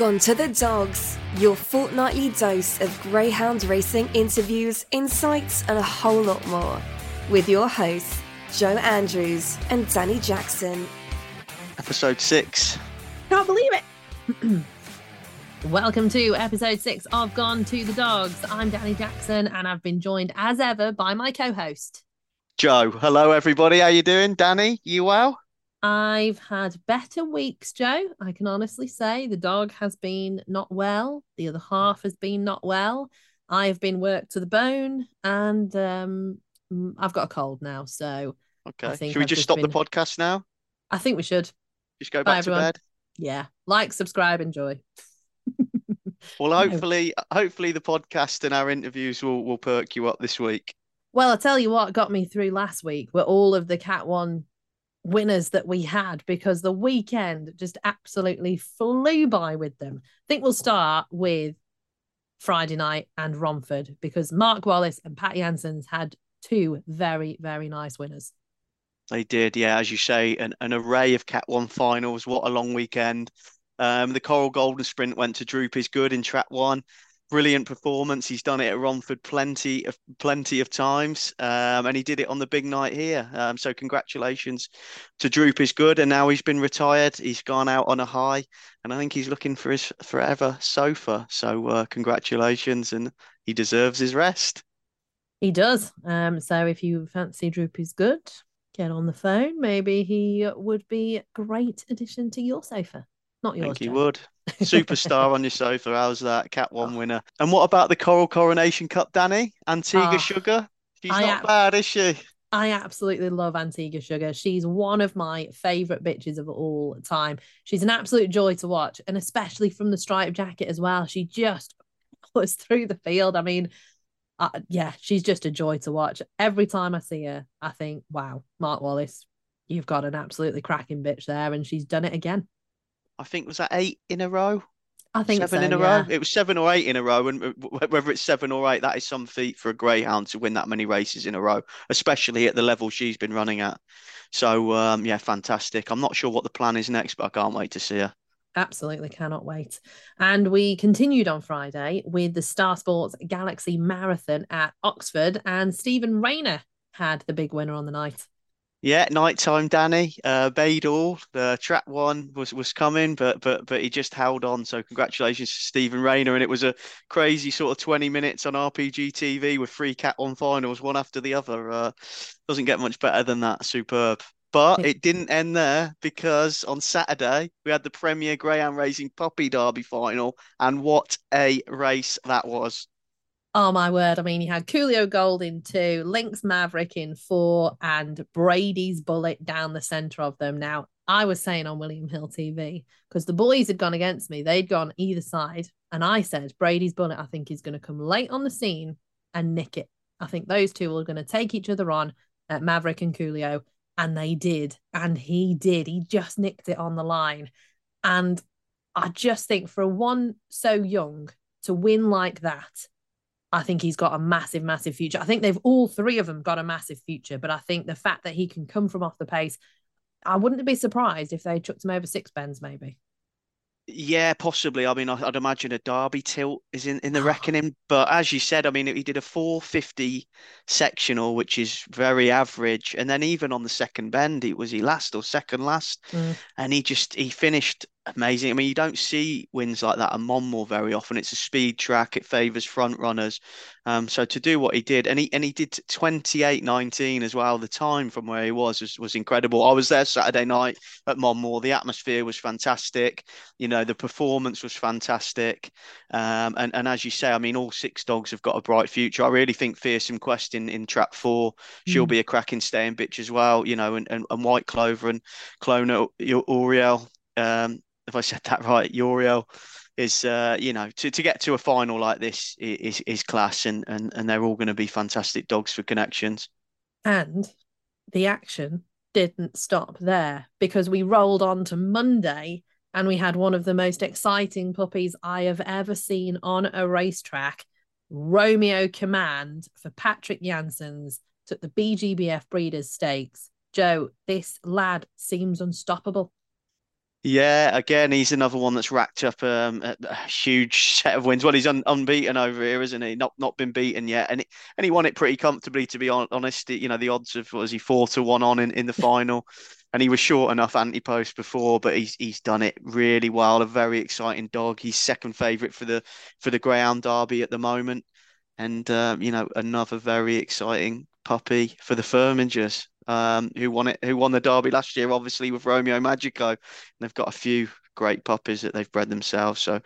Gone to the Dogs, your fortnightly dose of greyhound racing interviews, insights, and a whole lot more. With your hosts, Joe Andrews and Dani Jackson. Episode six. Can't believe it. Welcome to episode six of Gone to the Dogs. I'm Dani Jackson, and I've been joined as ever by my co-host. Joe. Hello, everybody. How you doing, Dani? You well? I've had better weeks, Joe. I can honestly say the dog has been not well. The other half has been not well. I've been worked to the bone, and um, I've got a cold now. So, okay. Should we I've just stop been... the podcast now? I think we should. Just go back Bye, to bed. Yeah. Like, subscribe, enjoy. well, hopefully, hopefully the podcast and our interviews will will perk you up this week. Well, I'll tell you what got me through last week were all of the Cat One winners that we had because the weekend just absolutely flew by with them. I think we'll start with Friday night and Romford because Mark Wallace and Pat Janssens had two very, very nice winners. They did, yeah, as you say, an, an array of Cat 1 finals. What a long weekend. Um, the Coral Golden Sprint went to Droopys Good in track one brilliant performance. He's done it at Romford plenty of plenty of times, um, and he did it on the big night here. Um, so congratulations to Droopys Good, and now he's been retired. He's gone out on a high, and I think he's looking for his forever sofa. So uh, congratulations, and he deserves his rest. He does. Um, so if you fancy Droopys Good, get on the phone. Maybe he would be a great addition to your sofa. Not yours. I think he would. Superstar on your sofa. How's that? Cat one winner. And what about the Coral Coronation Cup, Dani? Antigua oh, Sugar? She's I not bad, is she? I absolutely love Antigua Sugar. She's one of my favorite bitches of all time. She's an absolute joy to watch, and especially from the striped jacket as well. She just was through the field. I mean, uh, yeah, she's just a joy to watch. Every time I see her, I think, wow, Mark Wallace, you've got an absolutely cracking bitch there, and she's done it again. I think was that eight in a row. I think seven so, in a yeah. row. It was seven or eight in a row, and uh, whether it's seven or eight, that is some feat for a greyhound to win that many races in a row, especially at the level she's been running at. So um, yeah, fantastic. I'm not sure what the plan is next, but I can't wait to see her. Absolutely cannot wait. And we continued on Friday with the Star Sports Galaxy Marathon at Oxford, and Stephen Rayner had the big winner on the night. Yeah, nighttime, Dani. Uh, Badal, the track one was was coming, but but but he just held on. So congratulations to Stephen Rayner, and it was a crazy sort of twenty minutes on RPG TV with three Cat One finals, one after the other. Uh, doesn't get much better than that. Superb. But it didn't end there because on Saturday we had the Premier Greyhound Racing Puppy Derby final, and what a race that was! Oh my word. I mean, you had Coolio Gold in two, Lynx Maverick in four, and Brady's Bullet down the center of them. Now, I was saying on William Hill TV, because the boys had gone against me, they'd gone either side. And I said, Brady's Bullet, I think, is going to come late on the scene and nick it. I think those two are going to take each other on, uh, Maverick and Coolio. And they did. And he did. He just nicked it on the line. And I just think for a one so young to win like that, I think he's got a massive, massive future. I think they've all three of them got a massive future, but I think the fact that he can come from off the pace, I wouldn't be surprised if they chucked him over six bends, maybe. Yeah, possibly. I mean, I'd imagine a Derby tilt is in, in the reckoning. But as you said, I mean, he did a 450 sectional, which is very average. And then even on the second bend, it was he last or second last. Mm. And he just, he finished amazing. I mean, you don't see wins like that at Monmore very often. It's a speed track. It favours front runners. Um, so to do what he did, and he and he did 28-19 as well. The time from where he was, was was incredible. I was there Saturday night at Monmore. The atmosphere was fantastic. You know, the performance was fantastic. Um, and and as you say, I mean, all six dogs have got a bright future. I really think Fearsome Quest in, in trap four, she'll mm. be a cracking staying bitch as well. You know, and and, and White Clover and Clona Uriel. Um, if I said that right, Uriel is uh, you know to, to get to a final like this is is class and and and they're all going to be fantastic dogs for connections. And the action didn't stop there because we rolled on to Monday and we had one of the most exciting puppies I have ever seen on a racetrack. Romeo Command for Patrick Janssens took the BGBF Breeders' Stakes. Joe, this lad seems unstoppable. Yeah, again, he's another one that's racked up um, a, a huge set of wins. Well, he's un, unbeaten over here, isn't he? Not not been beaten yet, and he, and he won it pretty comfortably. To be honest, you know the odds of was he four to one on in, in the final, and he was short enough anti post before, but he's he's done it really well. A very exciting dog. He's second favourite for the for the Greyhound Derby at the moment, and um, you know another very exciting puppy for the Firmingers um, who won it, who won the Derby last year, obviously with Romeo Magico. And they've got a few great puppies that they've bred themselves. So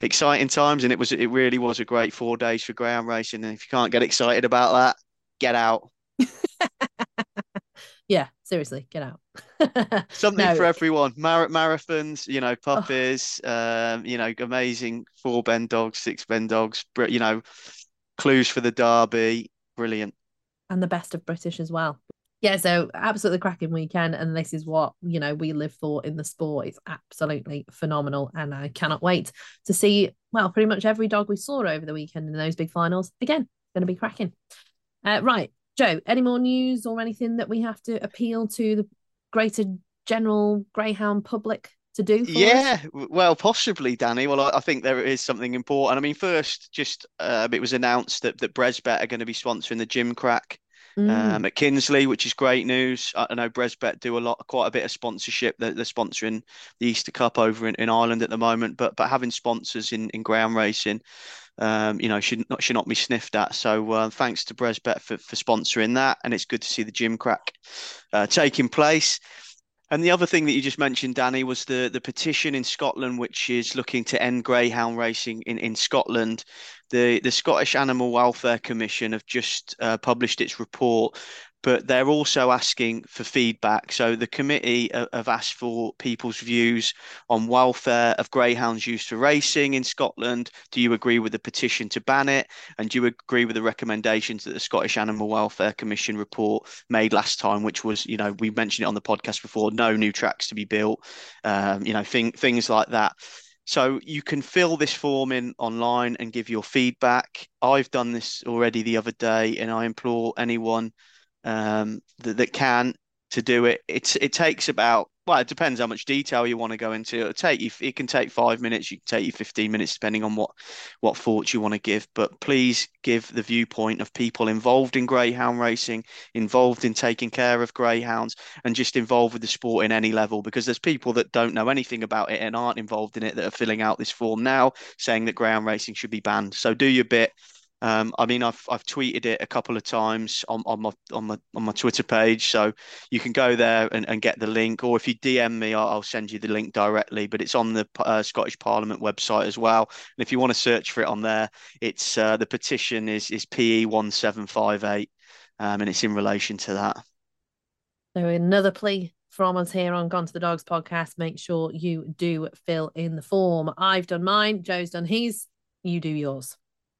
exciting times, and it was it really was a great four days for ground racing. And if you can't get excited about that, get out. yeah, seriously, get out. Something no. for everyone. Mar- marathons, you know, oh. puppies, oh. um, you know, amazing four bend dogs, six bend dogs, you know, clues for the derby, brilliant. And the best of British as well yeah, so absolutely cracking weekend, and this is what you know we live for in the sport. It's absolutely phenomenal, and I cannot wait to see well pretty much every dog we saw over the weekend in those big finals. Again, going to be cracking. Uh, right, Joe. Any more news or anything that we have to appeal to the greater general greyhound public to do? yeah, us? well, possibly, Dani. Well, I, think there is something important. I mean, first, just uh, it was announced that that Bresbet are going to be sponsoring the Gimcrack mm. um, at Kinsley, which is great news. I, know Bresbet do a lot, quite a bit of sponsorship. They're, they're sponsoring the Easter Cup over in, in Ireland at the moment, but but having sponsors in in ground racing. Um, you know, should not should not be sniffed at. So uh, thanks to Bresbet for, for sponsoring that, and it's good to see the Gimcrack uh, taking place. And the other thing that you just mentioned, Dani, was the the petition in Scotland, which is looking to end greyhound racing in, in Scotland the the Scottish Animal Welfare Commission have just uh, published its report, but they're also asking for feedback. So the committee have asked for people's views on welfare of greyhounds used for racing in Scotland. Do you agree with the petition to ban it? And do you agree with the recommendations that the Scottish Animal Welfare Commission report made last time, which was, you know, we mentioned it on the podcast before, no new tracks to be built, um, you know, thing, things like that. So you can fill this form in online and give your feedback. I've done this already the other day, and I implore anyone um, that, that can to do it. It's it takes about well, it depends how much detail you want to go into. It'll take you. It can take five minutes. You can take you fifteen minutes, depending on what what thoughts you want to give. But please give the viewpoint of people involved in greyhound racing, involved in taking care of greyhounds, and just involved with the sport in any level. Because there's people that don't know anything about it and aren't involved in it that are filling out this form now, saying that greyhound racing should be banned. So do your bit. Um, I mean, I've I've tweeted it a couple of times on, on my on my on my Twitter page, so you can go there and, and get the link. Or if you DM me, I'll, I'll send you the link directly. But it's on the uh, Scottish Parliament website as well. And if you want to search for it on there, it's uh, the petition is is PE one seven five eight, um, and it's in relation to that. So another plea from us here on Gone to the Dogs podcast. Make sure you do fill in the form. I've done mine. Joe's done his. You do yours.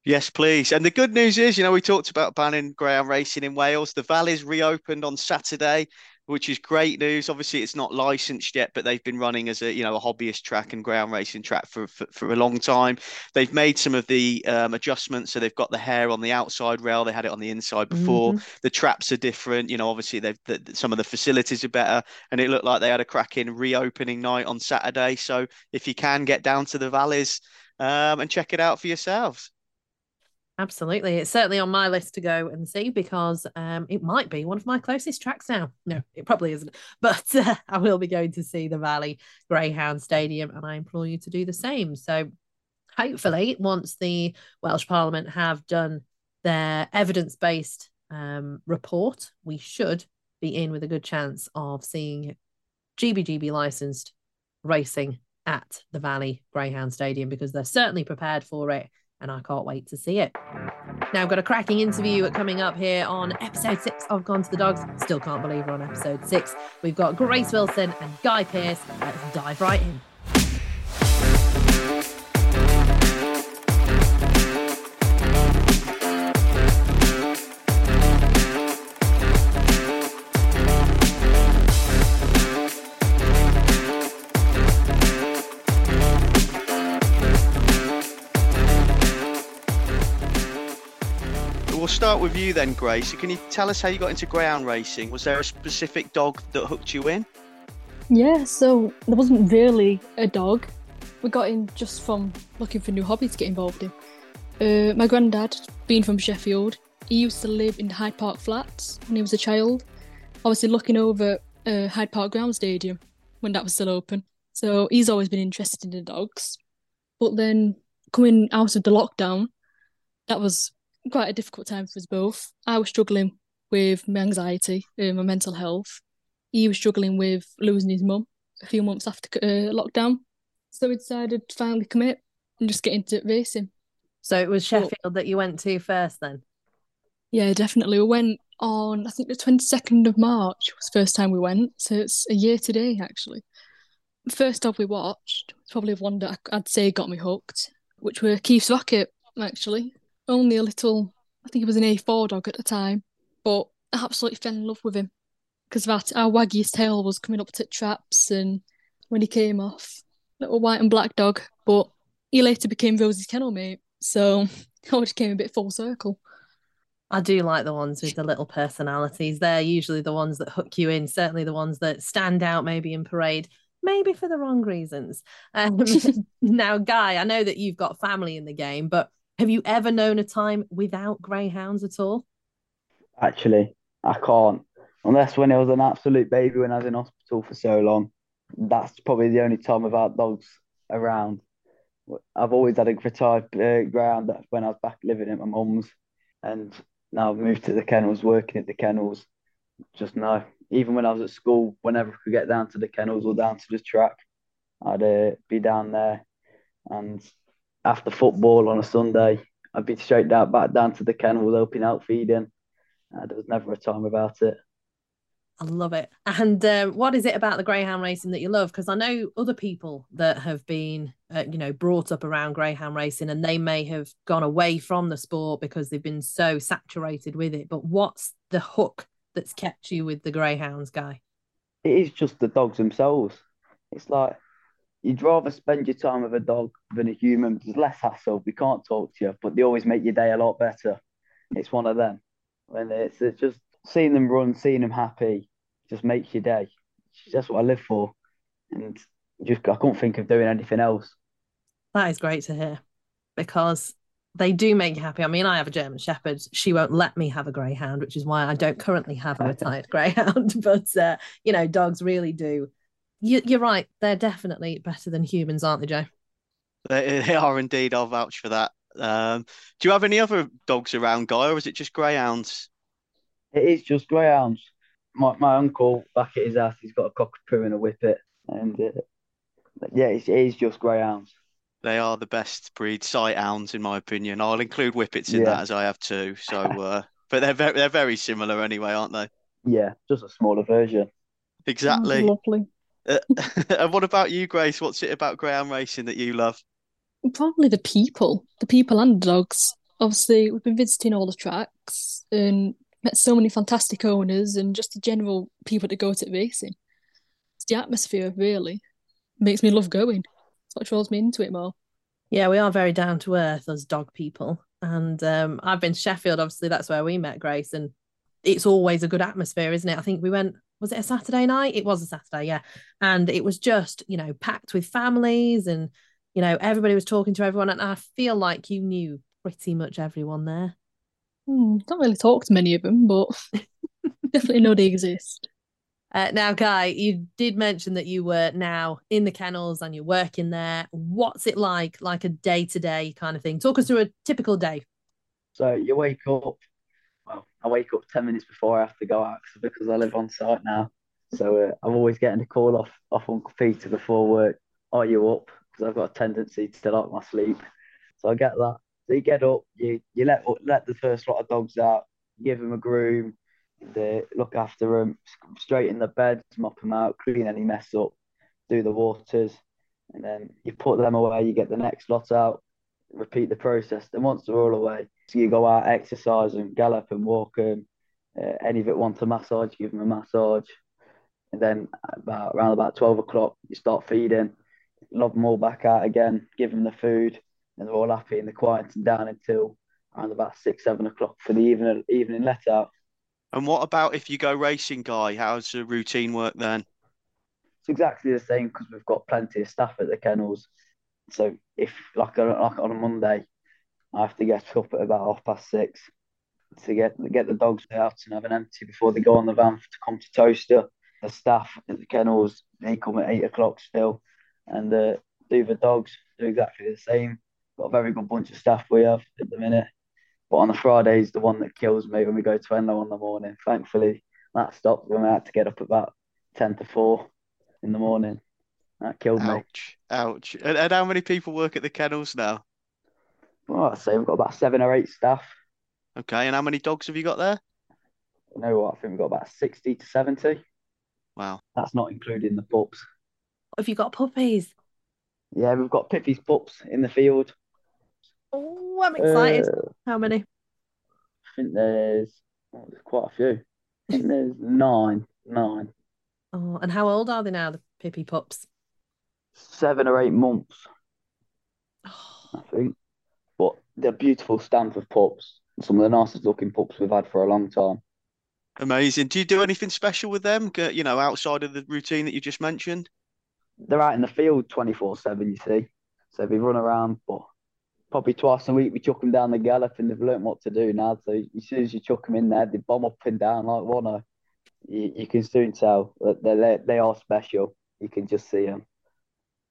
Yes, please. And the good news is, you know, we talked about banning ground racing in Wales. The Valley's reopened on Saturday, which is great news. Obviously, it's not licensed yet, but they've been running as a you know a hobbyist track and ground racing track for for, for a long time. They've made some of the um, adjustments, so they've got the hair on the outside rail. They had it on the inside before. Mm-hmm. The traps are different. You know, obviously they've the, some of the facilities are better, and it looked like they had a cracking reopening night on Saturday. So if you can get down to the valleys um, and check it out for yourselves. Absolutely. It's certainly on my list to go and see because um, it might be one of my closest tracks now. No, it probably isn't. But uh, I will be going to see the Valley Greyhound Stadium and I implore you to do the same. So hopefully, once the Welsh Parliament have done their evidence based um, report, we should be in with a good chance of seeing GBGB licensed racing at the Valley Greyhound Stadium because they're certainly prepared for it and I can't wait to see it. Now, I've got a cracking interview coming up here on episode six of Gone to the Dogs. Still can't believe we're on episode six. We've got Grace Wilson and Guy Pearce. Let's dive right in. Start with you then, Grace. Can you tell us how you got into greyhound racing? Was there a specific dog that hooked you in? Yeah, so there wasn't really a dog. We got in just from looking for new hobbies to get involved in. Uh, my granddad, being from Sheffield, he used to live in Hyde Park Flats when he was a child. Obviously, looking over uh, Hyde Park Ground Stadium when that was still open. So he's always been interested in dogs. But then coming out of the lockdown, that was quite a difficult time for us both. I was struggling with my anxiety, uh, my mental health. He was struggling with losing his mum a few months after uh, lockdown. So we decided to finally commit and just get into racing. So it was Sheffield that you went to first then? Yeah, definitely. We went on, I think the 22nd of March was the first time we went. So it's a year today, actually. First dog we watched, probably one that I'd say got me hooked, which were Keith's Rocket, actually. Only a little, I think it was an A4 dog at the time, but I absolutely fell in love with him because that our waggy's tail was coming up to traps and when he came off, little white and black dog, but he later became Rosie's kennel mate. So it just came a bit full circle. I do like the ones with the little personalities. They're usually the ones that hook you in, certainly the ones that stand out maybe in parade, maybe for the wrong reasons. Um, now, Guy, I know that you've got family in the game, but have you ever known a time without greyhounds at all? Actually, I can't. Unless when I was an absolute baby when I was in hospital for so long. That's probably the only time without dogs around. I've always had a retired uh, that's when I was back living at my mum's. And now I've moved to the kennels, working at the kennels. Just now, even when I was at school, whenever I could get down to the kennels or down to the track, I'd uh, be down there. And after football on a Sunday, I'd be straight down back down to the kennels, helping out feeding. Uh, there was never a time about it. I love it. And um, what is it about the greyhound racing that you love? Because I know other people that have been, uh, you know, brought up around greyhound racing, and they may have gone away from the sport because they've been so saturated with it. But what's the hook that's kept you with the greyhounds, guy? It is just the dogs themselves. It's like you'd rather spend your time with a dog than a human. There's less hassle. We can't talk to you, but they always make your day a lot better. It's one of them. When it's, it's just seeing them run, seeing them happy, just makes your day. That's what I live for, and just I couldn't think of doing anything else. That is great to hear, because they do make you happy. I mean, I have a German Shepherd. She won't let me have a greyhound, which is why I don't currently have a retired greyhound. But uh, you know, dogs really do. You, you're right; they're definitely better than humans, aren't they, Joe? They, they are indeed. I'll vouch for that. Um, do you have any other dogs around, Guy, or is it just greyhounds? It is just greyhounds. My my uncle back at his house, he's got a cockapoo and a whippet, and uh, yeah, it's, it is just greyhounds. They are the best breed, sight hounds, in my opinion. I'll include whippets in Yeah. that as I have too. So, uh, but they're very, they're very similar anyway, aren't they? Yeah, just a smaller version. Exactly. lovely. Uh, and what about you, Grace? What's it about greyhound racing that you love? Probably the people, the people and the dogs. Obviously, we've been visiting all the tracks and met so many fantastic owners and just the general people that go to racing. It's the atmosphere, really. Makes me love going. It's what draws me into it more. Yeah, we are very down to earth as dog people. And um, I've been to Sheffield, obviously, that's where we met Grace. And it's always a good atmosphere, isn't it? I think we went, was it a Saturday night? It was a Saturday, yeah. And it was just, you know, packed with families and, you know, everybody was talking to everyone. And I feel like you knew pretty much everyone there. Hmm, don't really talk to many of them, but definitely know they exist. Uh, now, Guy, you did mention that you were now in the kennels and you're working there. What's it like, like a day to day kind of thing? Talk us through a typical day. So you wake up. I wake up ten minutes before I have to go out because I live on site now. So uh, I'm always getting a call off off Uncle Peter before work. Are you up? Because I've got a tendency to like my sleep. So I get that. So you get up. You you let let the first lot of dogs out. Give them a groom. They look after them. Straighten the beds, mop them out, clean any mess up, do the waters, and then you put them away. You get the next lot out. Repeat the process. Then once they're all away, so you go out, exercise and gallop and walk them. Uh, any that want a massage, give them a massage. And then about around about twelve o'clock, you start feeding. Lob them all back out again. Give them the food, and they're all happy and they're quieting down until around about six, seven o'clock for the evening evening let out. And what about if you go racing, Guy? How's the routine work then? it's exactly the same because we've got plenty of staff at the kennels. So if like on, like on a Monday, I have to get up at about half past six to get get the dogs out and have an empty before they go on the van to come to Towcester. The staff at the kennels they come at eight o'clock still, and uh, do the dogs do exactly the same. Got a very good bunch of staff we have at the minute. But on the Fridays, the one that kills me when we go to Henlow in the morning. Thankfully, that stopped when I had to get up about ten to four in the morning. That killed me. Ouch, ouch. And, and how many people work at the kennels now? Well, I'd say we've got about seven or eight staff. Okay, and how many dogs have you got there? You know what? I think we've got about 60 to 70. Wow. That's not including the pups. Have you got puppies? Yeah, we've got Pippy's pups in the field. Oh, I'm excited. Uh, How many? I think there's, oh, there's quite a few. I think there's nine, nine, Oh, and how old are they now, the Pippi pups? Seven or eight months, Oh, I think. But they're beautiful stamp of pups. Some of the nicest looking pups we've had for a long time. Amazing. Do you do anything special with them? You know, outside of the routine that you just mentioned? They're out in the field 24 7, you see. So they run around, but probably twice a week we chuck them down the gallop and they've learnt what to do now. So as soon as you chuck them in there, they bomb up and down like one. You, you can soon tell that they're, they are special. You can just see them.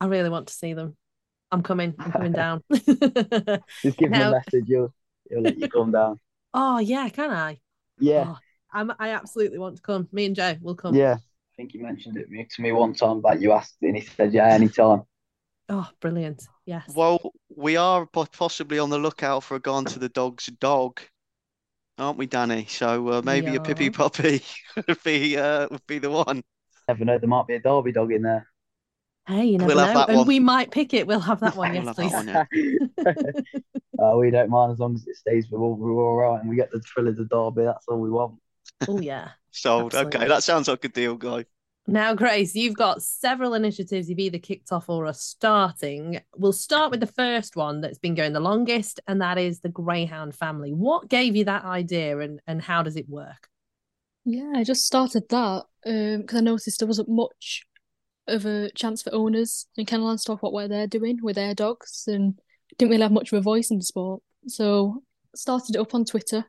I really want to see them. I'm coming. I'm coming down. Just give them Now- a message, you'll, you'll let you come down. oh yeah, can I? Yeah, Oh, I'm, I absolutely want to come. Me and Joe will come. yeah. I think you mentioned it to me one time, but you asked and he said, yeah, anytime. Oh, brilliant. Yes. Well, we are possibly on the lookout for a Gone to the Dogs dog, aren't we, Dani? So uh, maybe a Pippy Yeah. Puppy would be uh, would be the one. Never know, there might be a Derby dog in there. Hey, you never We'll have know. that And one. we might pick it. We'll have that one. We'll Yes, that please. one, yeah. uh, we don't mind as long as it stays with all, we're all right and we get the thrill of the Derby. That's all we want. Oh yeah. Sold. Okay, that sounds like a deal, guy. Now, Grace, you've got several initiatives you've either kicked off or are starting. We'll start with the first one that's been going the longest, and that is the Greyhound family. What gave you that idea and, and how does it work? Yeah, I just started that um because I noticed there wasn't much of a chance for owners in Kennelland to talk about what they're doing with their dogs and didn't really have much of a voice in the sport. So started it up on Twitter.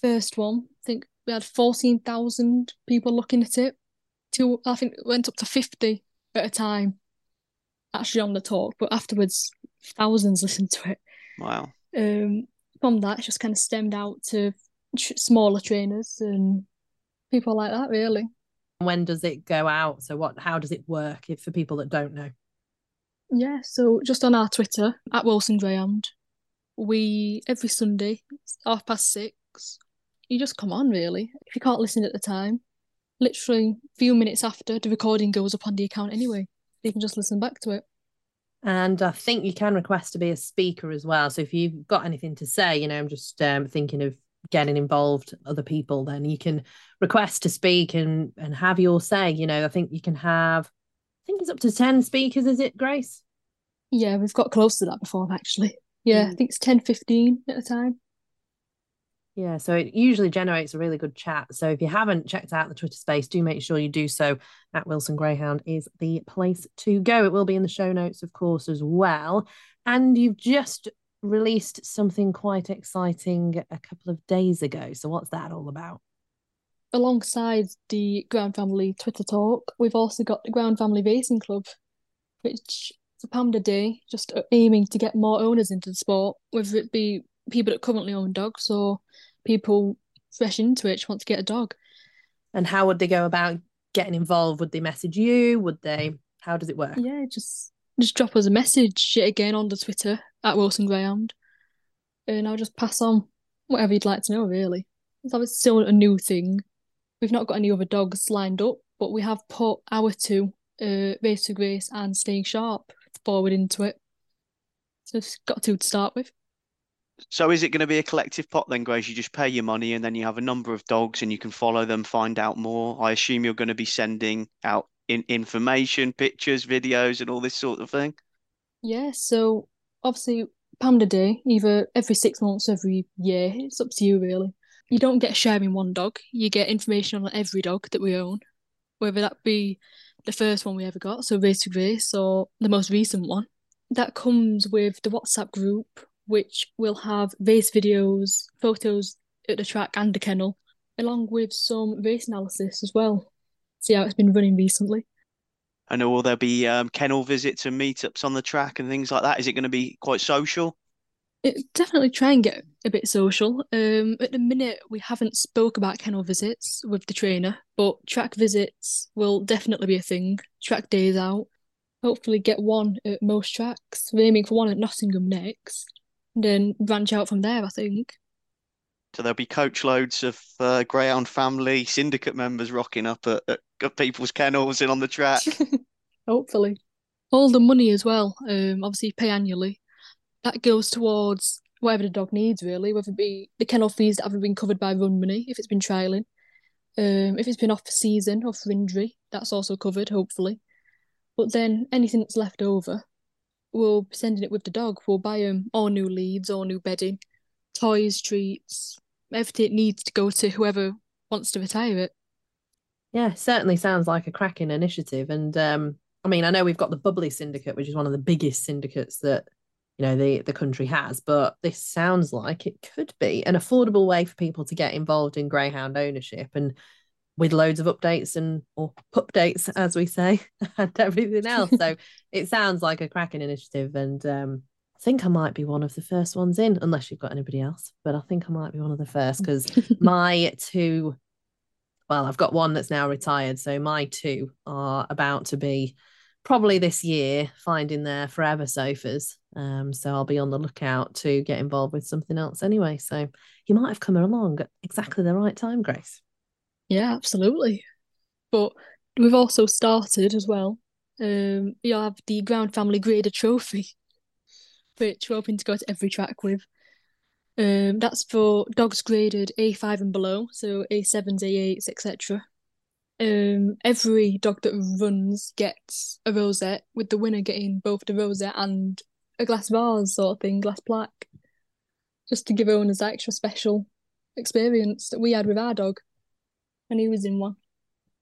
First one, I think we had 14,000 people looking at it. Two, I think it went up to 50 at a time actually on the talk, but afterwards thousands listened to it. Wow. Um, from that, it's just kind of stemmed out to tr smaller trainers and people like that, really. When does it go out? So, what? How does it work? If for people that don't know. Yeah, so just on our Twitter at Wilson Greyhound, we every Sunday, half past six, you just come on really. If you can't listen at the time, literally a few minutes after the recording goes up on the account anyway. You can just listen back to it. And I think you can request to be a speaker as well. So if you've got anything to say, you know, I'm just um, thinking of getting involved other people, then you can request to speak and and have your say. You know, I think you can have, I think it's up to 10 speakers, is it, Grace? Yeah, we've got close to that before actually. Yeah, I Mm. think it's 10, 15 at a time. Yeah, so it usually generates a really good chat. So if you haven't checked out the Twitter space, do make sure you do so. At Wilson Greyhound is the place to go. It will be in the show notes, of course, as well. And you've just released something quite exciting a couple of days ago. So what's that all about? Alongside the Greyhound Family Twitter talk, we've also got the Greyhound Family Racing Club, which is a pound a day, just aiming to get more owners into the sport, whether it be people that currently own dogs or people fresh into it want to get a dog. And how would they go about getting involved? Would they message you? Would they? How does it work? Yeah, just just drop us a message again on the Twitter at Wilson Greyhound, and I'll just pass on whatever you'd like to know. Really, that was still a new thing. We've not got any other dogs lined up, but we have put our two, uh, Race to Grace and Staying Sharp, forward into it. So it's got two to start with. So is it going to be a collective pot then, Grace? You just pay your money and then you have a number of dogs and you can follow them, find out more. I assume you're going to be sending out in information, pictures, videos, and all this sort of thing. Yeah, so obviously pound day, either every six months, every year. It's up to you really. You don't get sharing one dog. You get information on every dog that we own, whether that be the first one we ever got, so Race to race, or the most recent one. That comes with the WhatsApp group, which will have race videos, photos at the track and the kennel, along with some race analysis as well. See how it's been running recently. I know will there be um, kennel visits and meetups on the track and things like that? Is it going to be quite social? It definitely try and get a bit social. Um, at the minute, we haven't spoke about kennel visits with the trainer, but track visits will definitely be a thing. Track days out. Hopefully, get one at most tracks. We're aiming for one at Nottingham next, and then branch out from there. I think. So there'll be coach loads of uh, Greyhound family syndicate members rocking up at, at people's kennels and on the track. Hopefully, all the money as well. Um, obviously pay annually that goes towards whatever the dog needs, really, whether it be the kennel fees that haven't been covered by run money, if it's been trialing. Um, if it's been off for season or for injury, that's also covered, hopefully. But then anything that's left over, we'll be sending it with the dog. We'll buy him all new leads, all new bedding, toys, treats, everything it needs to go to whoever wants to retire it. Yeah, certainly sounds like a cracking initiative. And um, I mean, I know we've got the Bubbly Syndicate, which is one of the biggest syndicates that you know the the country has but this sounds like it could be an affordable way for people to get involved in greyhound ownership and with loads of updates and or updates as we say and everything else. So it sounds like a cracking initiative and um, I think I might be one of the first ones in unless you've got anybody else but I think I might be one of the first because my two well I've got one that's now retired so my two are about to be probably this year finding their forever sofas. Um, so I'll be on the lookout to get involved with something else anyway. So you might have come along at exactly the right time, Grace. Yeah, absolutely. But we've also started as well. Um, you have the Greyhound Family Grader Trophy, which we're hoping to go to every track with. Um, that's for dogs graded A5 and below, so A7s, A8s, etc um, every dog that runs gets a rosette, with the winner getting both the rosette and a glass vase sort of thing, glass plaque, just to give owners that extra special experience that we had with our dog when he was in one.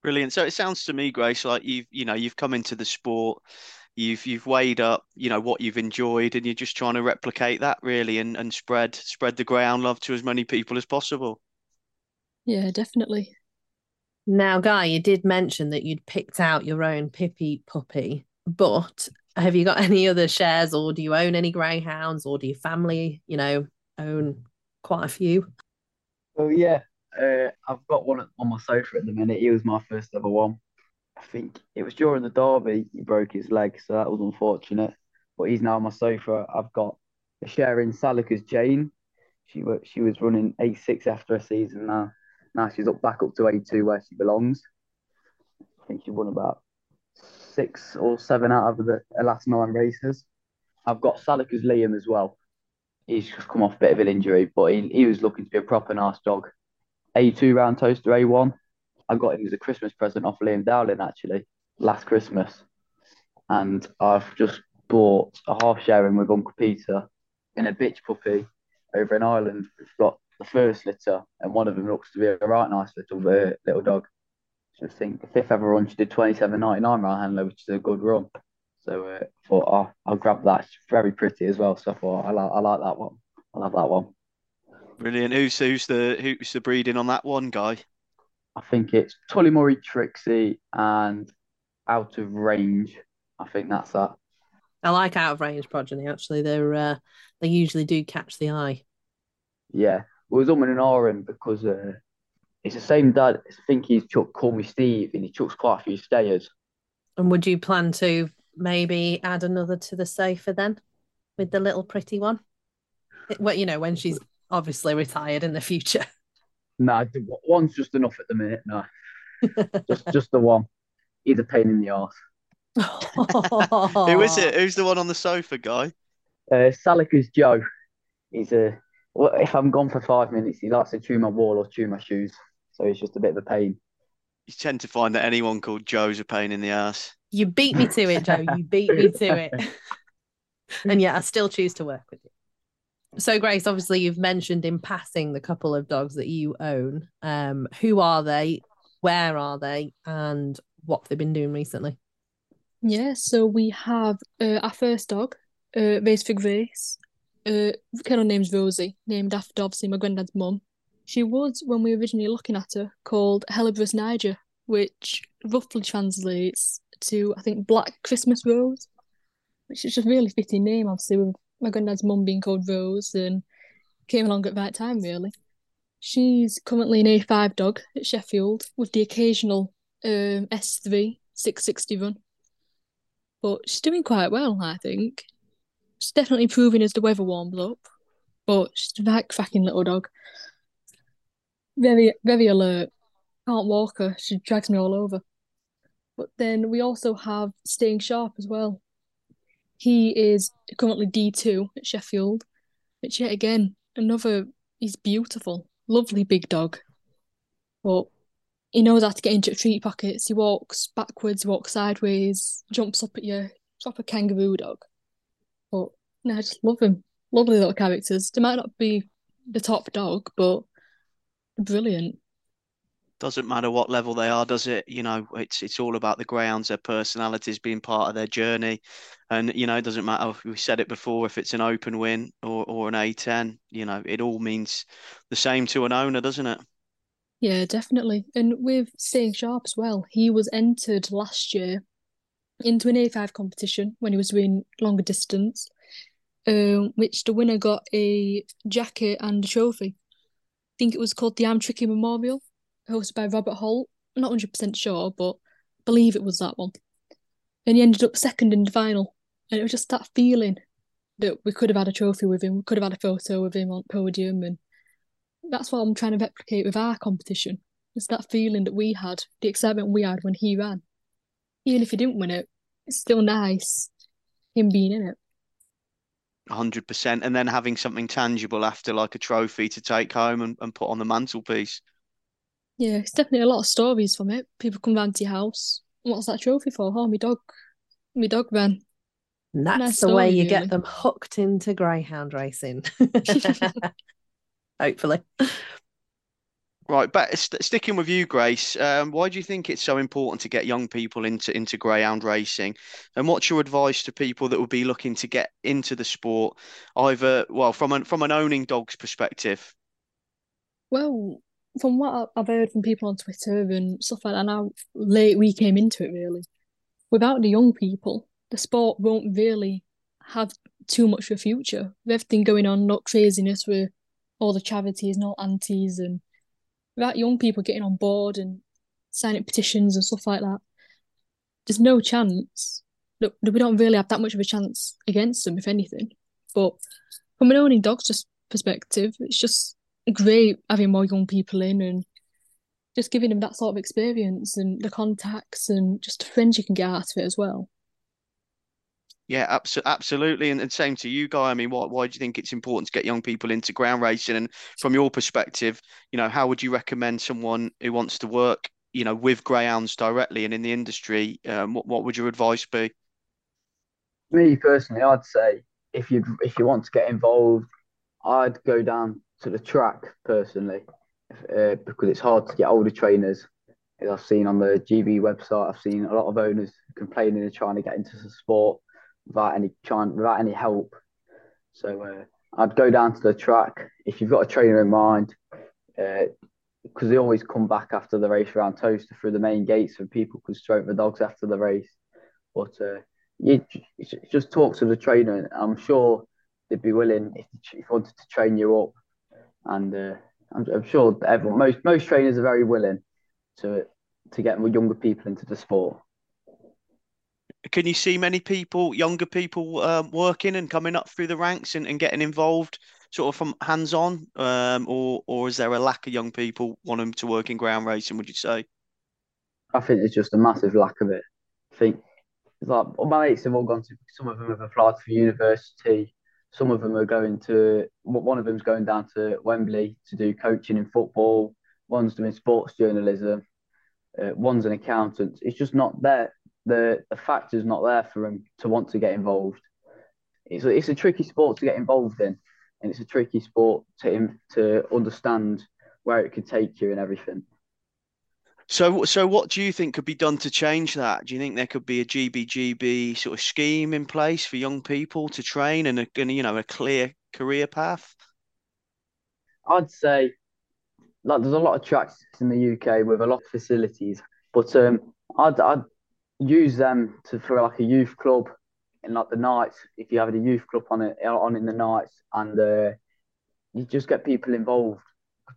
Brilliant. So it sounds to me, Grace, like you've you know you've come into the sport, you've you've weighed up you know what you've enjoyed, and you're just trying to replicate that really, and and spread spread the greyhound love to as many people as possible. Yeah, definitely. Now, Guy, you did mention that you'd picked out your own Pippy puppy, but have you got any other shares or do you own any greyhounds or do your family, you know, own quite a few? Well, yeah, uh, I've got one on my sofa at the minute. He was my first ever one. I think it was during the derby he broke his leg, so that was unfortunate. But he's now on my sofa. I've got a share in Salika's Jane. She was she was running A6 after a season now. Now she's up back up to A2 where she belongs. I think she won about six or seven out of the last nine races. I've got Salika's Liam as well. He's just come off a bit of an injury, but he, he was looking to be a proper nice dog. A2 round Towcester A1. I got him as a Christmas present off Liam Dowling actually last Christmas. And I've just bought a half sharing with Uncle Peter in a bitch puppy over in Ireland. It's got the first litter, and one of them looks to be a right nice little uh, little dog. So I think the fifth ever run, she did twenty seven ninety nine round handler, which is a good run. So uh, I thought oh, I'll grab that. It's very pretty as well. So I thought I like I like that one. I love that one. Brilliant. Who's who's the who's the breeding on that one, guy? I think it's Tullymurray Trixie and out of range. I think that's that. I like out of range progeny. Actually, they're uh, they usually do catch the eye. Yeah, well, was umming and ahhing because uh, it's the same dad. I think he's chucked Call Me Steve and he chucks quite a few stayers. And would you plan to maybe add another to the sofa then with the little pretty one? Well, you know, when she's obviously retired in the future. No, nah, one's just enough at the minute. No, just just the one. He's a pain in the ass. Who is it? Who's the one on the sofa, guy? Uh, Salika's Joe. He's a well, if I'm gone for five minutes, he likes to chew my wall or chew my shoes. So it's just a bit of a pain. You tend to find that anyone called Joe's a pain in the ass. You beat me to it, Joe. You beat me to it. and yet I still choose to work with you. So, Grace, obviously, you've mentioned in passing the couple of dogs that you own. Um, who are they? Where are they? And what they've been doing recently. Yeah, so we have uh, our first dog, uh, Race for Grace. Uh, kennel name's Rosie, named after obviously my granddad's mum. She was, when we were originally looking at her, called Helleborus Niger, which roughly translates to, I think, Black Christmas Rose, which is a really fitting name, obviously, with my granddad's mum being called Rose and came along at the right time, really. She's currently an A5 dog at Sheffield with the occasional um, S3 660 run. But she's doing quite well, I think. She's definitely improving as the weather warms up. But she's a right cracking little dog. Very, very alert. Can't walk her. She drags me all over. But then we also have Staying Sharp as well. He is currently D2 at Sheffield, which yet again, another, he's beautiful, lovely big dog. But he knows how to get into treat pockets. He walks backwards, walks sideways, jumps up at you. Proper kangaroo dog. But no, I just love him. Lovely little characters. They might not be the top dog, but brilliant. Doesn't matter what level they are, does it? You know, it's it's all about the greyhounds, their personalities being part of their journey, and you know, it doesn't matter. We said it before. If it's an open win or or an A10, you know, it all means the same to an owner, doesn't it? Yeah, definitely. And with staying sharp as well, he was entered last year into an A5 competition when he was doing longer distance, um, which the winner got a jacket and a trophy. I think it was called the I'm Tricky Memorial, hosted by Robert Holt. not 100% sure, but I believe it was that one. And he ended up second in the final. And it was just that feeling that we could have had a trophy with him, we could have had a photo with him on podium and that's what I'm trying to replicate with our competition. It's that feeling that we had, the excitement we had when he ran. Even if he didn't win it, it's still nice him being in it. 100%. And then having something tangible after, like a trophy to take home and, and put on the mantelpiece. Yeah, it's definitely a lot of stories from it. People come round to your house. What's that trophy for? Oh, my dog. My dog ran. And that's nice the way you really. get them hooked into greyhound racing. hopefully. Right, but st- sticking with you, Grace, um, why do you think it's so important to get young people into into greyhound racing? And what's your advice to people that would be looking to get into the sport, either well from an from an owning dogs perspective? Well, from what I've heard from people on Twitter and stuff like that, and how late we came into it, really, without the young people, the sport won't really have too much of a future. With everything going on, not craziness with all the charities and all aunties and without young people getting on board and signing petitions and stuff like that, there's no chance that we don't really have that much of a chance against them, if anything. But from an owning dogs perspective, it's just great having more young people in and just giving them that sort of experience and the contacts and just the friends you can get out of it as well. Yeah, absolutely, absolutely, and, and same to you, Guy. I mean, why why do you think it's important to get young people into ground racing? And from your perspective, you know, how would you recommend someone who wants to work, you know, with greyhounds directly and in the industry? Um, what what would your advice be? Me personally, I'd say if you if you want to get involved, I'd go down to the track personally, uh, because it's hard to get older trainers. As I've seen on the GB website, I've seen a lot of owners complaining and trying to get into the sport without any trying without any help. So uh, I'd go down to the track if you've got a trainer in mind, because uh, they always come back after the race around Towcester through the main gates, and people can stroke the dogs after the race. But uh, you just talk to the trainer, I'm sure they'd be willing if you wanted to train you up. And uh, I'm, I'm sure everyone, most most trainers are very willing to to get more younger people into the sport can you see many people, younger people, um, working and coming up through the ranks and, and getting involved, sort of from hands on, um, or or is there a lack of young people wanting to work in ground racing? Would you say? I think there's just a massive lack of it. I think like my mates have all gone to. Some of them have applied for university. Some of them are going to. One of them's going down to Wembley to do coaching in football. One's doing sports journalism. Uh, one's an accountant. It's just not there the the factor's not there for him to want to get involved. It's a, it's a tricky sport to get involved in, and it's a tricky sport to to understand where it could take you and everything. So, so what do you think could be done to change that? Do you think there could be a GBGB sort of scheme in place for young people to train and a, and, you know, a clear career path? I'd say like there's a lot of tracks in the UK with a lot of facilities, but um, I'd I'd use them to for like a youth club in like the nights if you have a youth club on it on in the nights and uh, you just get people involved.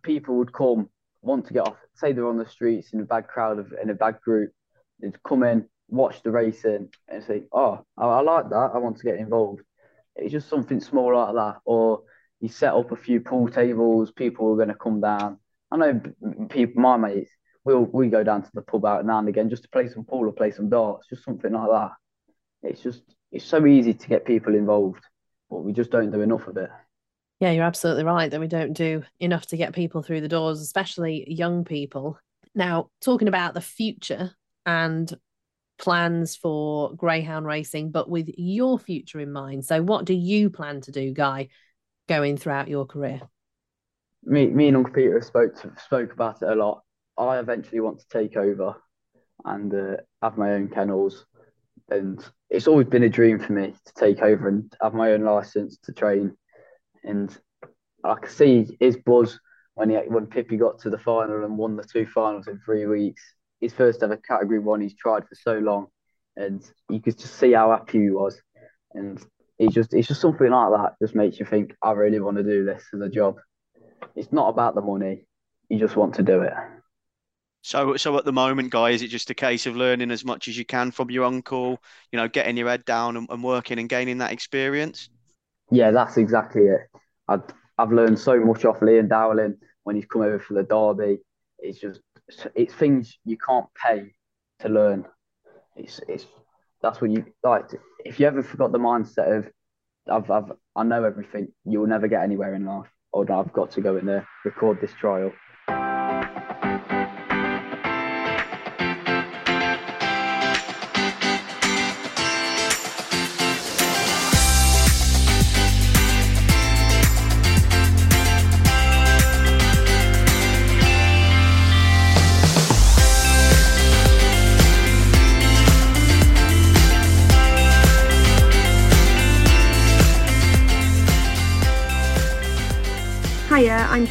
People would come want to get off. Say they're on the streets in a bad crowd of in a bad group, they'd come in, watch the racing, and say, "Oh, I, I like that. I want to get involved." It's just something small like that, or you set up a few pool tables. People are going to come down. I know people, my mates, we'll we go down to the pub out now and again just to play some pool or play some darts, just something like that. It's just it's so easy to get people involved, but we just don't do enough of it. Yeah, you're absolutely right that we don't do enough to get people through the doors, especially young people. Now, talking about the future and plans for greyhound racing, but with your future in mind. So, what do you plan to do, Guy, going throughout your career? Me, me and Uncle Peter spoke to, spoke about it a lot. I eventually want to take over and uh, have my own kennels, and it's always been a dream for me to take over and have my own license to train and I could see his buzz when he when Pippi got to the final and won the two finals in three weeks. His first ever Category One. He's tried for so long, and you could just see how happy he was. And he just it's just something like that just makes you think I really want to do this as a job. It's not about the money. You just want to do it. So, so at the moment, guy, is it just a case of learning as much as you can from your uncle? You know, getting your head down and, and working and gaining that experience. Yeah, that's exactly it. I've I've learned so much off Liam Dowling when he's come over for the derby. It's just it's things you can't pay to learn. It's it's that's what you like. If you ever forgot the mindset of I've I've I know everything, you'll never get anywhere in life. Or I've got to go in there, record this trial.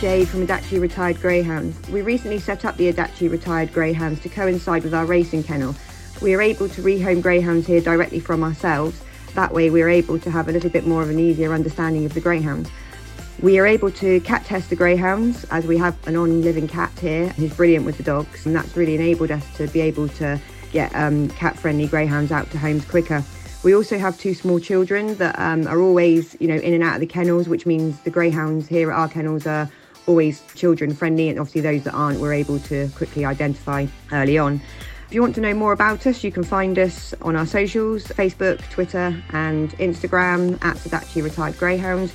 Jade from Adachi Retired Greyhounds. We recently set up the Adachi Retired Greyhounds to coincide with our racing kennel. We are able to rehome greyhounds here directly from ourselves. That way, we're able to have a little bit more of an easier understanding of the greyhounds. We are able to cat test the greyhounds as we have an on living cat here who's brilliant with the dogs, and that's really enabled us to be able to get um, cat friendly greyhounds out to homes quicker. We also have two small children that um, are always, you know, in and out of the kennels, which means the greyhounds here at our kennels are always children friendly, and obviously those that aren't, we're able to quickly identify early on. If you want to know more about us, you can find us on our socials Facebook, Twitter, and Instagram at Adachi Retired Greyhounds.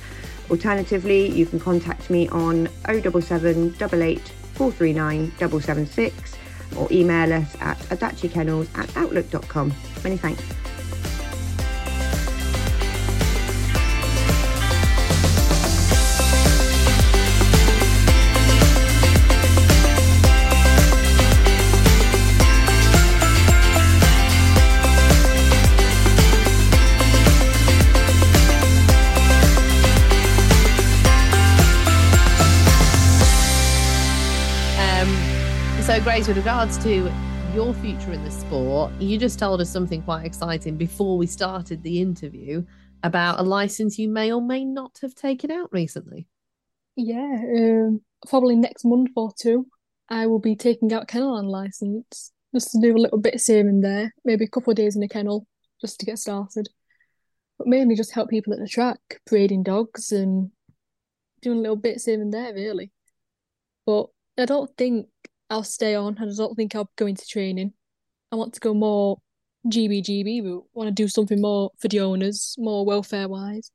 Alternatively, you can contact me on 077 88 439 776 or email us at adachikennels at outlook.com. Many thanks. Grace, with regards to your future in the sport, you just told us something quite exciting before we started the interview about a license you may or may not have taken out recently. Yeah, um, probably next month or two, I will be taking out kennel license just to do a little bit of saving there, maybe a couple of days in a kennel just to get started. But mainly just help people at the track, parading dogs and doing a little bit saving there, really. But I don't think I'll stay on. I don't think I'll go into training. I want to go more GBGB. I want to do something more for the owners, more welfare wise.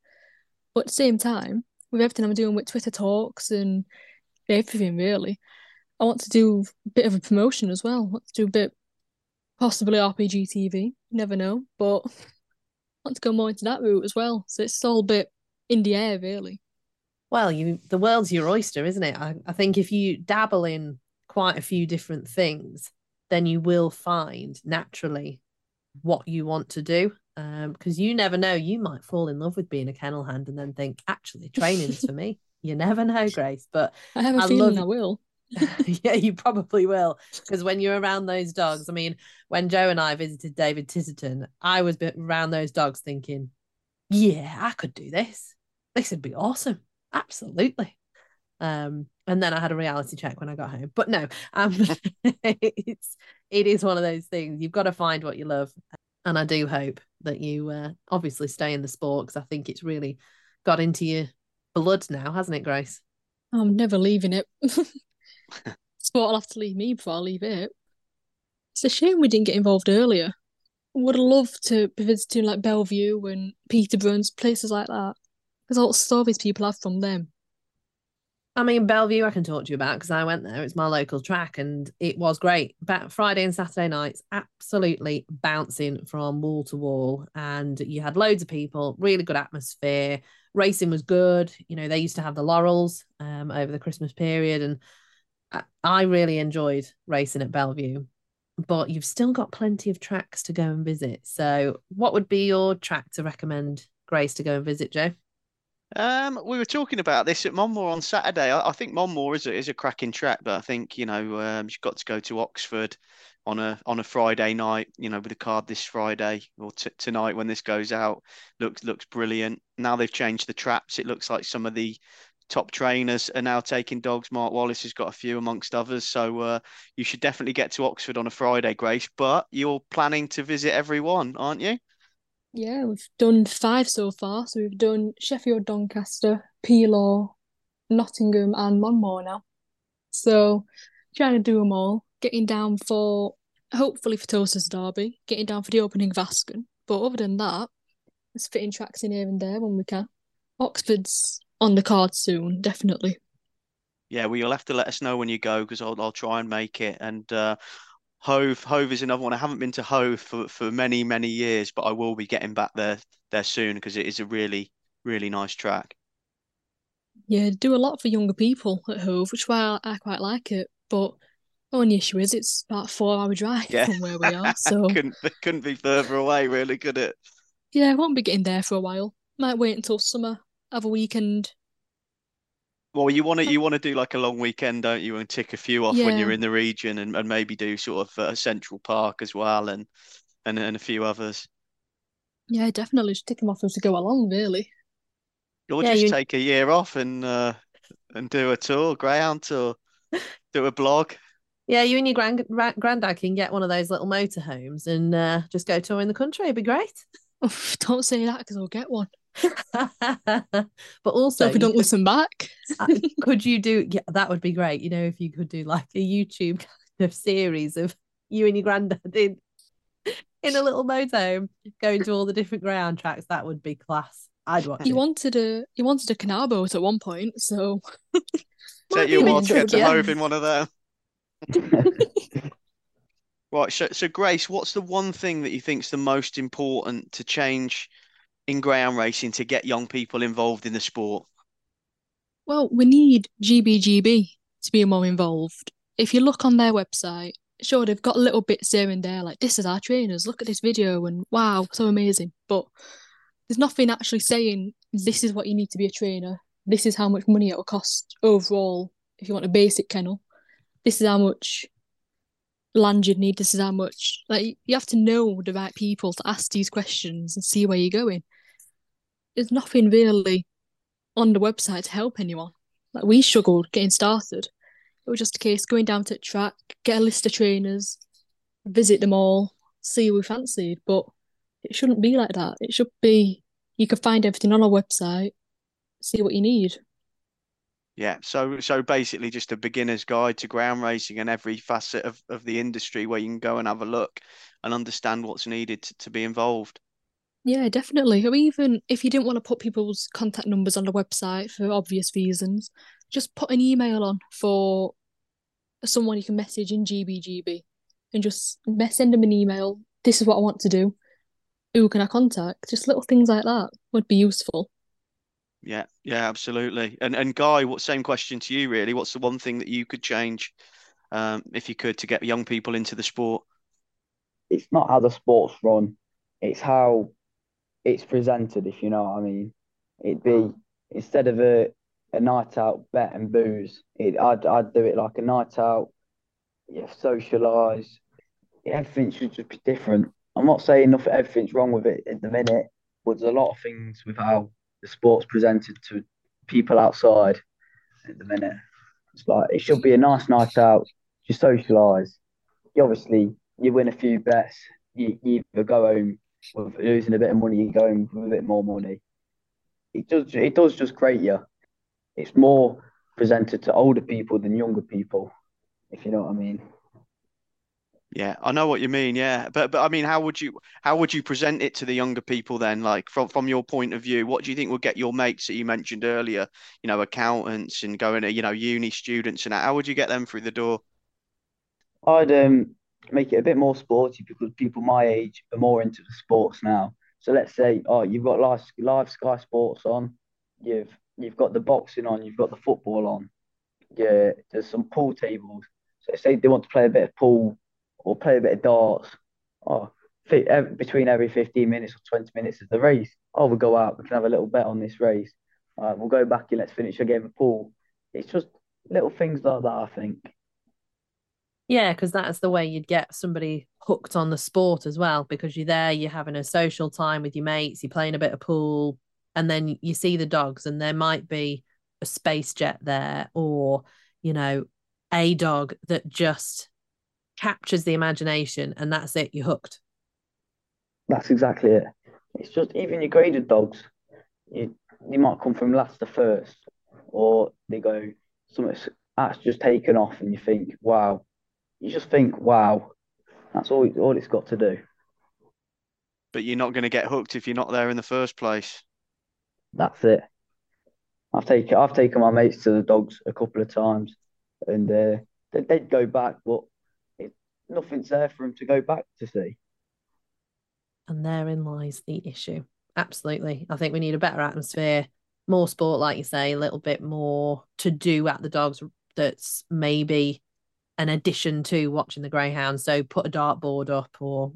But at the same time, with everything I'm doing with Twitter talks and everything really, I want to do a bit of a promotion as well. I want to do a bit, possibly RPG TV. never know, but I want to go more into that route as well. So it's all a bit in the air really. Well, you the world's your oyster, isn't it? I, I think if you dabble in quite a few different things, then you will find naturally what you want to do. Um, because you never know, you might fall in love with being a kennel hand and then think, actually, training's for me. You never know, Grace. But I have a I feeling love- I will. yeah, you probably will. Because when you're around those dogs, I mean, when Joe and I visited David Titterton, I was around those dogs thinking, yeah, I could do this. This would be awesome. Absolutely. Um, and then I had a reality check when I got home. But no, um, it's it is one of those things. You've got to find what you love, and I do hope that you uh, obviously stay in the sport because I think it's really got into your blood now, hasn't it, Grace? I'm never leaving it. Sport will have to leave me before I leave it. It's a shame we didn't get involved earlier. Would have loved to be visiting like Belle Vue and Peterborough, places like that. There's all the stories people have from them. I mean, Belle Vue, I can talk to you about because I went there. It's my local track and it was great. But Friday and Saturday nights, absolutely bouncing from wall to wall. And you had loads of people, really good atmosphere. Racing was good. You know, they used to have the Laurels um, over the Christmas period. And I, I really enjoyed racing at Belle Vue. But you've still got plenty of tracks to go and visit. So, what would be your track to recommend Grace to go and visit, Joe? Um, we were talking about this at Monmore on Saturday. I, I think Monmore is a, is a cracking track, but I think you know um, you've got to go to Oxford on a on a Friday night. You know, with a card this Friday or t- tonight when this goes out, looks looks brilliant. Now they've changed the traps. It looks like some of the top trainers are now taking dogs. Mark Wallace has got a few amongst others, so uh, you should definitely get to Oxford on a Friday, Grace. But you're planning to visit everyone, aren't you? Yeah, we've done five so far. So we've done Sheffield, Doncaster, Pelaw, Nottingham, and Monmore now. So trying to do them all. Getting down for hopefully for Towcester's Derby. Getting down for the opening of Ascot. But other than that, it's fitting tracks in here and there when we can. Oxford's on the card soon, definitely. Yeah, well, you'll have to let us know when you go because I'll I'll try and make it. And uh, Hove Hove is another one. I haven't been to Hove for, for many many years, but I will be getting back there there soon because it is a really really nice track. Yeah, do a lot for younger people at Hove, which is why I, I quite like it. But the only issue is it's about a four hour drive Yeah. from where we are. So couldn't couldn't be further away, really, could it? yeah, I won't be getting there for a while. Might wait until summer, have a weekend. Well, you want to you want to do like a long weekend, don't you, and tick a few off when you're in the region, and, and maybe do sort of uh, Central Park as well, and and and a few others. Yeah, definitely just tick them off as we go along, really. Or Yeah, just you- take a year off and uh, and do a tour, greyhound tour, do a blog. Yeah, you and your grand ra- granddad can get one of those little motorhomes and uh, just go touring the country. It'd be great. Don't say that because I'll get one. but So also, if we you don't could, listen back. uh, could you do? Yeah, that would be great. You know, if you could do like a YouTube kind of series of you and your granddad in in a little motorhome going to all the different ground tracks, that would be class. I'd watch He it. wanted a he wanted a canal boat at one point, so Take be you a a to get to. Hove in one of them. Right, so so Grace, what's the one thing that you think's the most important to change in greyhound racing to get young people involved in the sport? well, we need GBGB to be more involved. If you look on their website, sure they've got little bits here and there, like this is our trainers, look at this video and wow, so amazing. But there's nothing actually saying this is what you need to be a trainer. This is how much money it will cost overall if you want a basic kennel. This is how much land you'd need. This is how much. Like you have to know the right people to ask these questions and see where you're going. There's nothing really on the website to help anyone. Like we struggled getting started. It was just a case going down to the track, get a list of trainers, visit them all, see who we fancied. But it shouldn't be like that. It should be you can find everything on our website, see what you need. Yeah, so so basically just a beginner's guide to ground racing and every facet of, of the industry where you can go and have a look and understand what's needed to, to be involved. Yeah, definitely. Or even if you didn't want to put people's contact numbers on the website for obvious reasons, just put an email on for someone you can message in GBGB and just send them an email. This is what I want to do. Who can I contact? Just little things like that would be useful. Yeah, yeah, absolutely. And and Guy, what same question to you really? What's the one thing that you could change um, if you could, to get young people into the sport? It's not how the sport's run; it's how it's presented. If you know what I mean, it'd be instead of a a night out bet and booze, it, I'd I'd do it like a night out. Yeah, socialise. Everything should just be different. I'm not saying nothing, everything's wrong with it at the minute, but there's a lot of things with how the sport's presented to people outside at the minute. It's like it should be a nice night out. You socialise. You obviously you win a few bets. You, you either go home with losing a bit of money, you go home with a bit more money. It does it does just great you. It's more presented to older people than younger people, if you know what I mean. Yeah, I know what you mean. Yeah, but but I mean, how would you how would you present it to the younger people then? Like from from your point of view, what do you think would get your mates that you mentioned earlier? You know, accountants and going to you know uni students and how would you get them through the door? I'd um make it a bit more sporty because people my age are more into the sports now. So let's say, oh, you've got live live Sky Sports on, you've you've got the boxing on, you've got the football on. Yeah, there's some pool tables. So say they want to play a bit of pool or play a bit of darts. Oh, between every 15 minutes or 20 minutes of the race, oh, we'll go out, we can have a little bet on this race. Uh, we'll go back and let's finish a game of pool. It's just little things like that, I think. Yeah, because that's the way you'd get somebody hooked on the sport as well, because you're there, you're having a social time with your mates, you're playing a bit of pool, and then you see the dogs, and there might be a space jet there, or, you know, a dog that just captures the imagination and that's it you're hooked. That's exactly it. It's just even your graded dogs you you might come from last to first or they go something that's just taken off and you think wow. You just think wow. That's all all it's got to do. But you're not going to get hooked if you're not there in the first place. That's it. I've taken I've taken my mates to the dogs a couple of times and uh, they, they'd go back but nothing's there for him to go back to see. And therein lies the issue. Absolutely. I think we need a better atmosphere, more sport, like you say, a little bit more to do at the dogs that's maybe an addition to watching the greyhounds. So put a dartboard up or,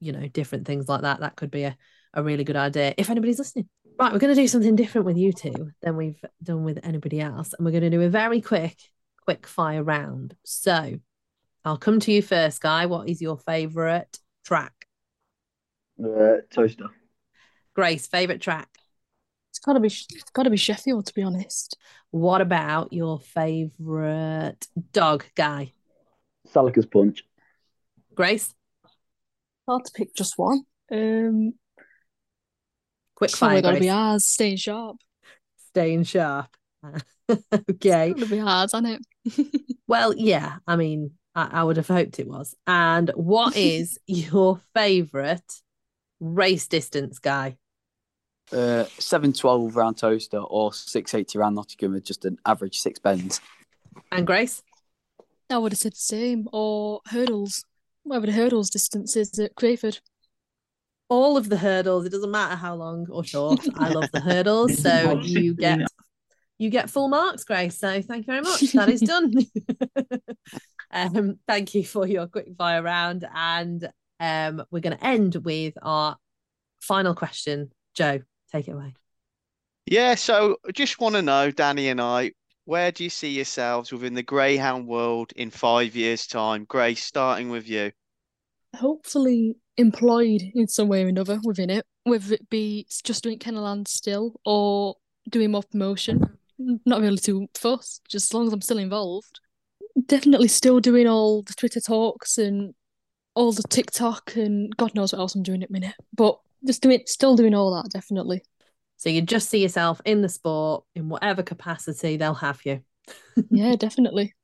you know, different things like that. That could be a, a really good idea if anybody's listening. Right, we're going to do something different with you two than we've done with anybody else. And we're going to do a very quick, quick fire round. So I'll come to you first, Guy. What is your favourite track? Uh, Towcester. Grace, favourite track? It's gotta be it's gotta be Sheffield, to be honest. What about your favourite dog, Guy? Salakers Punch. Grace? Hard to pick just one. Um quick fire. gotta Grace. be ours, staying sharp. Staying sharp. okay. It's gotta be hard, isn't it? well, yeah. I mean, I, I would have hoped it was. And what is your favourite race distance, Guy? Uh, 712 round Towcester or 680 round Nottingham with just an average six bends. And Grace? I would have said the same. Or hurdles. Whatever the hurdles distance is at Crayford. All of the hurdles. It doesn't matter how long or short. I love the hurdles. So you get you get full marks, Grace. So thank you very much. That is done. Um, thank you for your quick fire round. And um, we're going to end with our final question. Joe, take it away. Yeah, so I just want to know, Dani and I, where do you see yourselves within the greyhound world in five years' time? Grace, starting with you. Hopefully employed in some way or another within it, whether it be just doing kennel hand still or doing more promotion. Not really too fussed, just as long as I'm still involved definitely still doing all the Twitter talks and all the TikTok and God knows what else I'm doing at minute. But just doing still doing all that, definitely. So you just see yourself in the sport in whatever capacity they'll have you. yeah, definitely.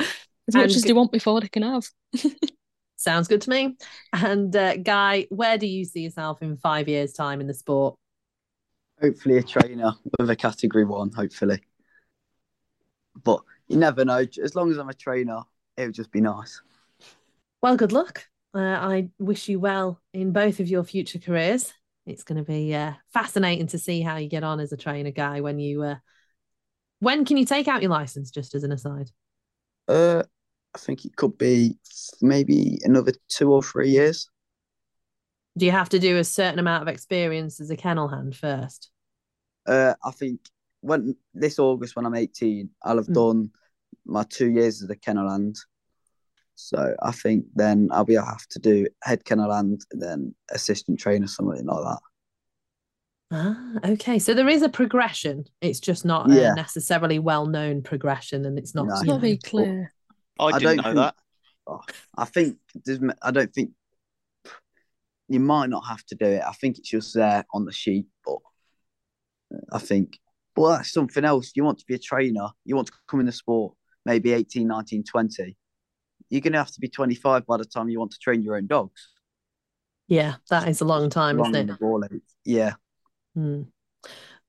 As much as they want before they can have. Sounds good to me. And uh, Guy, where do you see yourself in five years' time in the sport? Hopefully, a trainer with a category one. Hopefully, but you never know. As long as I'm a trainer, it would just be nice. Well, good luck. Uh, I wish you well in both of your future careers. It's going to be uh, fascinating to see how you get on as a trainer guy when you. Uh... When can you take out your license? Just as an aside. Uh, I think it could be maybe another two or three years. Do you have to do a certain amount of experience as a kennel hand first? Uh, I think when this August, when I'm 18, I'll have Mm. done my two years as a kennel hand. So I think then I'll be have to do head kennel hand and then assistant trainer, something like that. Ah, okay. So there is a progression. It's just not Yeah. a necessarily well-known progression, and it's not. No. It's not very clear. I I didn't don't know think- that. I think there's, I don't think you might not have to do it. I think it's just there on the sheet, but I think, well, that's something else. You want to be a trainer, you want to come in the sport, maybe 18, 19, 20. You're going to have to be 25 by the time you want to train your own dogs. Yeah, that is a long time, Long isn't it? the ball age. Yeah. Hmm.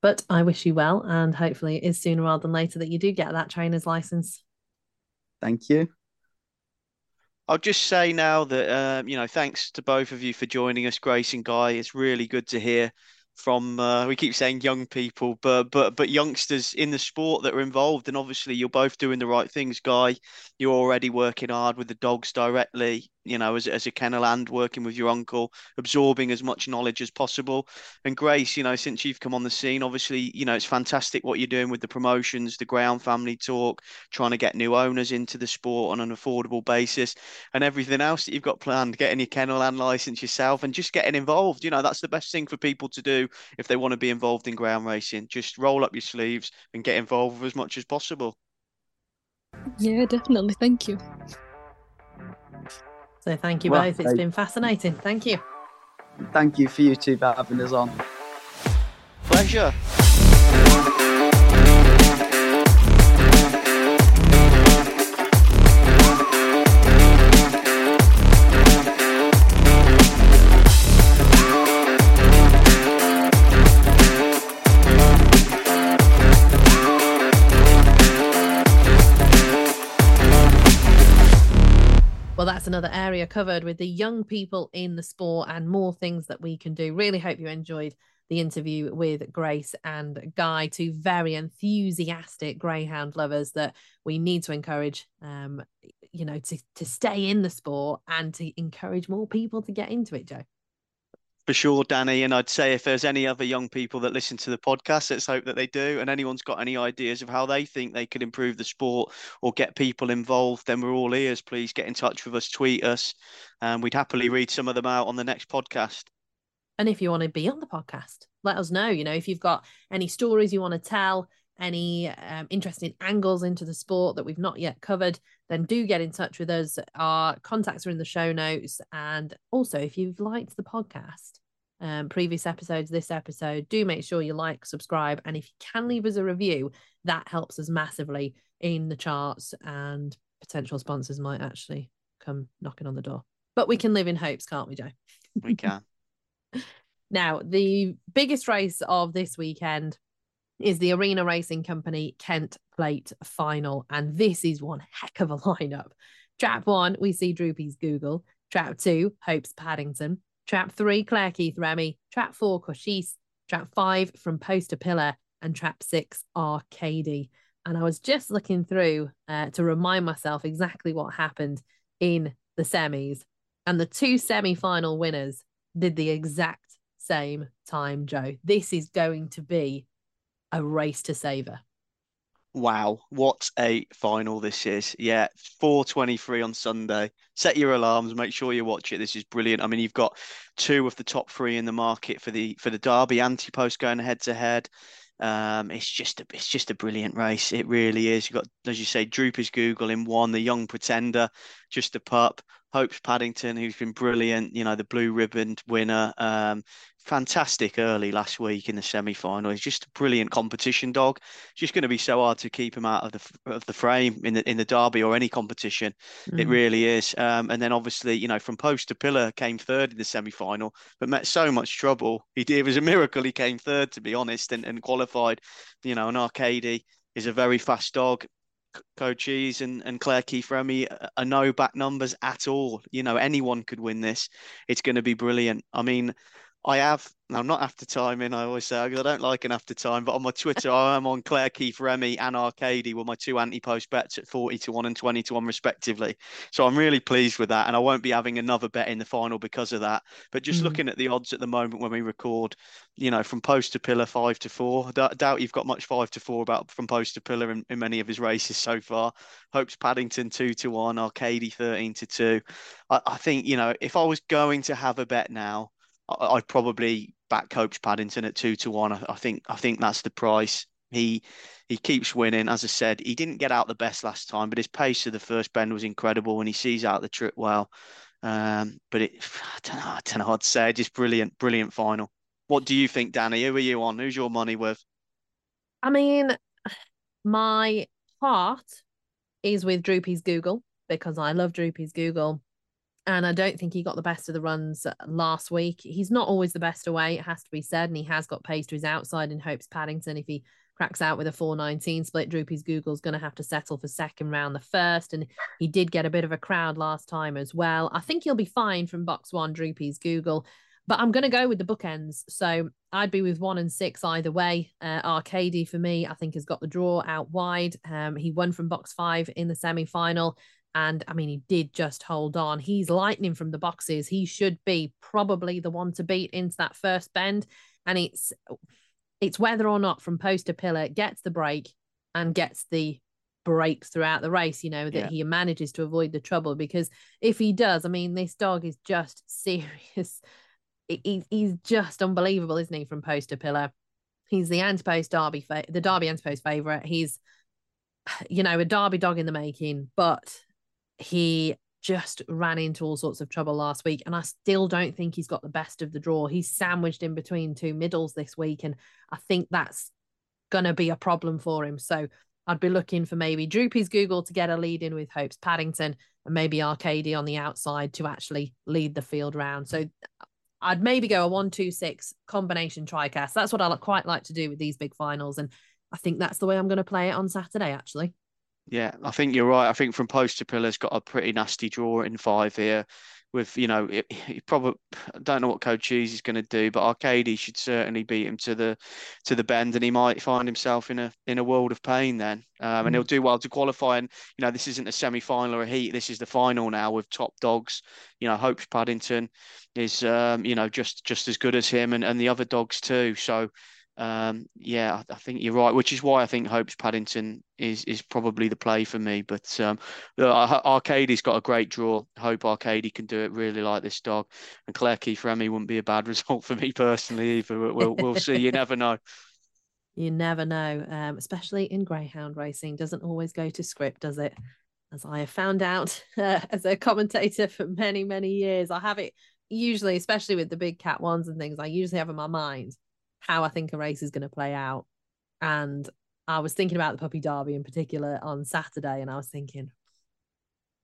But I wish you well, and hopefully it is sooner rather than later that you do get that trainer's license. Thank you. I'll just say now that um, you know, thanks to both of you for joining us, Grace and Guy. It's really good to hear from uh, we keep saying young people, but but but youngsters in the sport that are involved. And obviously, you're both doing the right things, Guy. You're already working hard with the dogs directly. You know, as as a kennel and working with your uncle, absorbing as much knowledge as possible. And Grace, you know, since you've come on the scene, obviously, you know, it's fantastic what you're doing with the promotions, the Greyhound Family talk, trying to get new owners into the sport on an affordable basis and everything else that you've got planned, getting your kennel and license yourself and just getting involved. You know, that's the best thing for people to do if they want to be involved in ground racing. Just roll up your sleeves and get involved as much as possible. Yeah, definitely. Thank you. So thank you Well, both. It's thank- been fascinating. Thank you. Thank you for you two for having us on. Pleasure. Another area covered with the young people in the sport and more things that we can do. Really hope you enjoyed the interview with Grace and Guy, two very enthusiastic greyhound lovers that we need to encourage, um, you know, to, to stay in the sport and to encourage more people to get into it, Joe. For sure, Dani. And I'd say if there's any other young people that listen to the podcast, let's hope that they do. And anyone's got any ideas of how they think they could improve the sport or get people involved, then we're all ears. Please get in touch with us, tweet us, and we'd happily read some of them out on the next podcast. And if you want to be on the podcast, let us know. You know, if you've got any stories you want to tell, any um, interesting angles into the sport that we've not yet covered, then do get in touch with us. Our contacts are in the show notes. And also, if you've liked the podcast, um, previous episodes, this episode, do make sure you like, subscribe, and if you can leave us a review, that helps us massively in the charts, and potential sponsors might actually come knocking on the door. But we can live in hopes, can't we, Joe? We can. Now, the biggest race of this weekend is the Arena Racing Company Kent Plate Final. And this is one heck of a lineup. Trap one, we see Droopy's Google. Trap two, Hope's Paddington. Trap three, Claire Keith Remy. Trap four, Cochise. Trap five, From Post to Pillar. And trap six, Arcady. And I was just looking through uh, to remind myself exactly what happened in the semis. And the two semi final winners did the exact same time, Joe. This is going to be a race to savor. Wow, what a final this is. Yeah, 4:23 on Sunday. Set your alarms, make sure you watch it. This is brilliant. I mean, you've got two of the top three in the market for the for the Derby anti-post going head to head. Um, it's just a it's just a brilliant race. It really is. You've got, as you say, Droopy's Google in one, the young pretender, just a pup. Hopes Paddington, who's been brilliant, you know, the blue ribboned winner. Um, fantastic early last week in the semi final. He's just a brilliant competition dog. It's just going to be so hard to keep him out of the of the frame in the in the derby or any competition. It Mm. really is. Um, and then obviously, you know, from post to pillar came third in the semi final, but met so much trouble. He did. It was a miracle he came third, to be honest, and, and qualified. You know, an Arcady is a very fast dog. Cochise and, and Claire Keith Remy are, are no back numbers at all. You know, anyone could win this. It's going to be brilliant. I mean, I have. Now, not after timing, I always say, I don't like an after time, but on my Twitter, I am on Claire Keith Remy and Arcady were my two anti post bets at 40 to 1 and 20 to 1, respectively. So I'm really pleased with that. And I won't be having another bet in the final because of that. But just mm. looking at the odds at the moment when we record, you know, from post to pillar, five to four, I doubt you've got much five to four about from post to pillar in, in many of his races so far. Hopes Paddington 2 to 1, Arcady 13 to 2. I, I think, you know, if I was going to have a bet now, I'd probably back coach Paddington at two to one. I think I think that's the price. He he keeps winning. As I said, he didn't get out the best last time, but his pace of the first bend was incredible when he sees out the trip well. Um, but it, I don't know, I don't know. I'd say just brilliant, brilliant final. What do you think, Dani? Who are you on? Who's your money with? I mean, my heart is with Droopy's Google because I love Droopy's Google and I don't think he got the best of the runs last week. He's not always the best away, it has to be said, and he has got pace to his outside in hopes Paddington. If he cracks out with a 419 split, Droopy's Google's going to have to settle for second round the first, and he did get a bit of a crowd last time as well. I think he'll be fine from box one, Droopy's Google. But I'm going to go with the bookends. So I'd be with one and six either way. Uh, Arcady for me, I think has got the draw out wide. Um, he won from box five in the semi final. And I mean, he did just hold on. He's lightning from the boxes. He should be probably the one to beat into that first bend. And it's it's whether or not from post to pillar gets the break and gets the breaks throughout the race, you know, that yeah. he manages to avoid the trouble. Because if he does, I mean, this dog is just serious. He, he's just unbelievable, isn't he, from post to pillar? He's the anti-post Derby, the Derby anti-post favourite. He's, you know, a Derby dog in the making, but he just ran into all sorts of trouble last week. And I still don't think he's got the best of the draw. He's sandwiched in between two middles this week. And I think that's going to be a problem for him. So I'd be looking for maybe Droopy's Google to get a lead in with Hopes Paddington and maybe Arcady on the outside to actually lead the field round. So I'd maybe go a one, two, six combination tricast. That's what I quite like to do with these big finals. And I think that's the way I'm going to play it on Saturday, actually. Yeah, I think you're right. I think from post to pillar's got a pretty nasty draw in five here. With you know, he probably I don't know what Cochise is going to do, but Arcady should certainly beat him to the to the bend, and he might find himself in a in a world of pain then. Um, and he'll mm. do well to qualify. And you know, this isn't a semi final or a heat. This is the final now with top dogs. You know, Hopes Paddington is um, you know just just as good as him, and and the other dogs too. So um, yeah, I, I, think you're right, which is why I think Hopes Paddington is is probably the play for me. But um, Arcady's got a great draw. Hope Arcady can do it really like this dog, and Claire Keith Remy wouldn't be a bad result for me personally either. We'll we'll see. You never know. You never know, um, especially in greyhound racing. Doesn't always go to script, does it? As I have found out uh, as a commentator for many many years, I have it usually, especially with the big cat ones and things. I usually have in my mind how I think a race is going to play out. And I was thinking about the puppy derby in particular on Saturday, and I was thinking,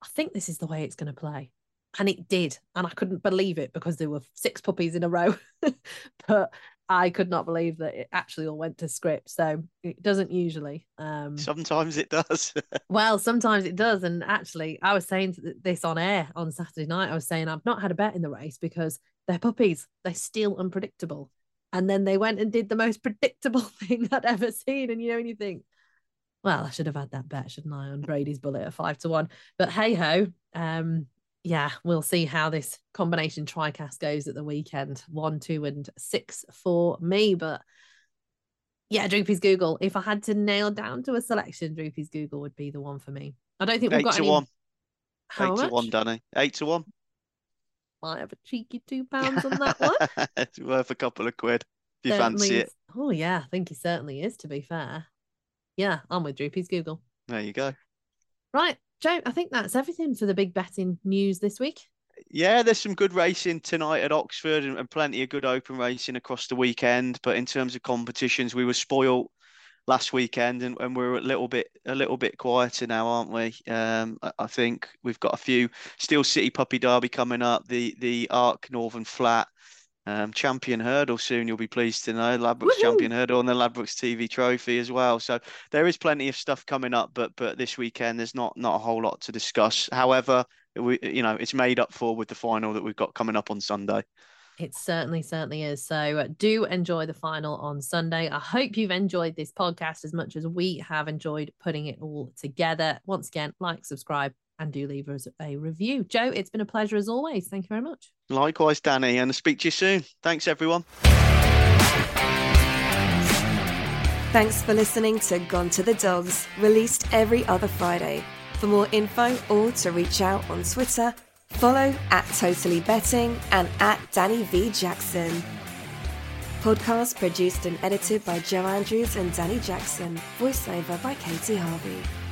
I think this is the way it's going to play. And it did. And I couldn't believe it because there were six puppies in a row. but I could not believe that it actually all went to script. So it doesn't usually. Um, sometimes it does. well, sometimes it does. And actually, I was saying this on air on Saturday night. I was saying I've not had a bet in the race because they're puppies. They're still unpredictable. And then they went and did the most predictable thing I'd ever seen. And you know, when you think, well, I should have had that bet, shouldn't I, on Brady's bullet at five to one. But hey ho, um, yeah, we'll see how this combination tricast goes at the weekend. One, two, and six for me. But yeah, Droopy's Google. If I had to nail down to a selection, Droopy's Google would be the one for me. I don't think we've Eight got to any. One. How Eight much? to one, Dani. Eight to one might have a cheeky two pounds on that one. it's worth a couple of quid if you certainly fancy it. Oh yeah, I think he certainly is. To be fair, yeah, I'm with Droopy's Google. There you go. Right, Joe. I think that's everything for the big betting news this week. Yeah, there's some good racing tonight at Oxford and, and plenty of good open racing across the weekend. But in terms of competitions, we were spoilt last weekend, and, and we're a little bit a little bit quieter now, aren't we? Um, I, I, think we've got a few Steel City Puppy Derby coming up, the the Arc Northern Flat. Um, champion hurdle soon, you'll be pleased to know. Ladbrokes Woo-hoo! champion hurdle and the Ladbrokes TV trophy as well. So there is plenty of stuff coming up, but but this weekend there's not not a whole lot to discuss. However, we you know it's made up for with the final that we've got coming up on Sunday. It certainly, certainly is. So uh, do enjoy the final on Sunday. I hope you've enjoyed this podcast as much as we have enjoyed putting it all together. Once again, like, subscribe, and do leave us a review. Joe, it's been a pleasure as always. Thank you very much. Likewise, Dani, and I'll speak to you soon. Thanks, everyone. Thanks for listening to Gone to the Dogs, released every other Friday. For more info or to reach out on Twitter, follow at Totally Betting and at Dani V. Jackson. Podcast produced and edited by Joe Andrews and Dani Jackson. Voiceover by Katie Harvey.